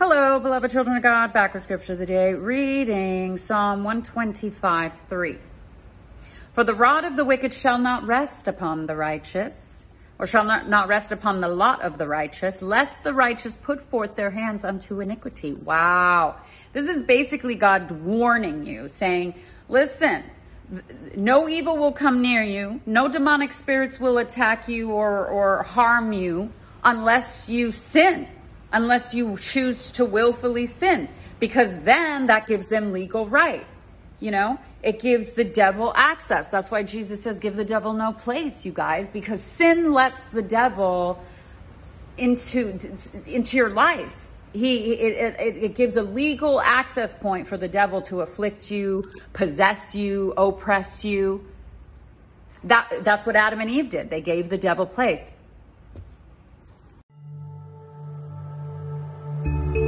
Hello, beloved children of God. Back with scripture of the day, reading Psalm 125 3. For the rod of the wicked shall not rest upon the righteous, or shall not, not rest upon the lot of the righteous, lest the righteous put forth their hands unto iniquity. Wow. This is basically God warning you, saying, listen, no evil will come near you, no demonic spirits will attack you or, or harm you unless you sin unless you choose to willfully sin, because then that gives them legal right. You know, it gives the devil access. That's why Jesus says, give the devil no place, you guys, because sin lets the devil into, into your life. He, it, it, it gives a legal access point for the devil to afflict you, possess you, oppress you. That, that's what Adam and Eve did. They gave the devil place. 嗯。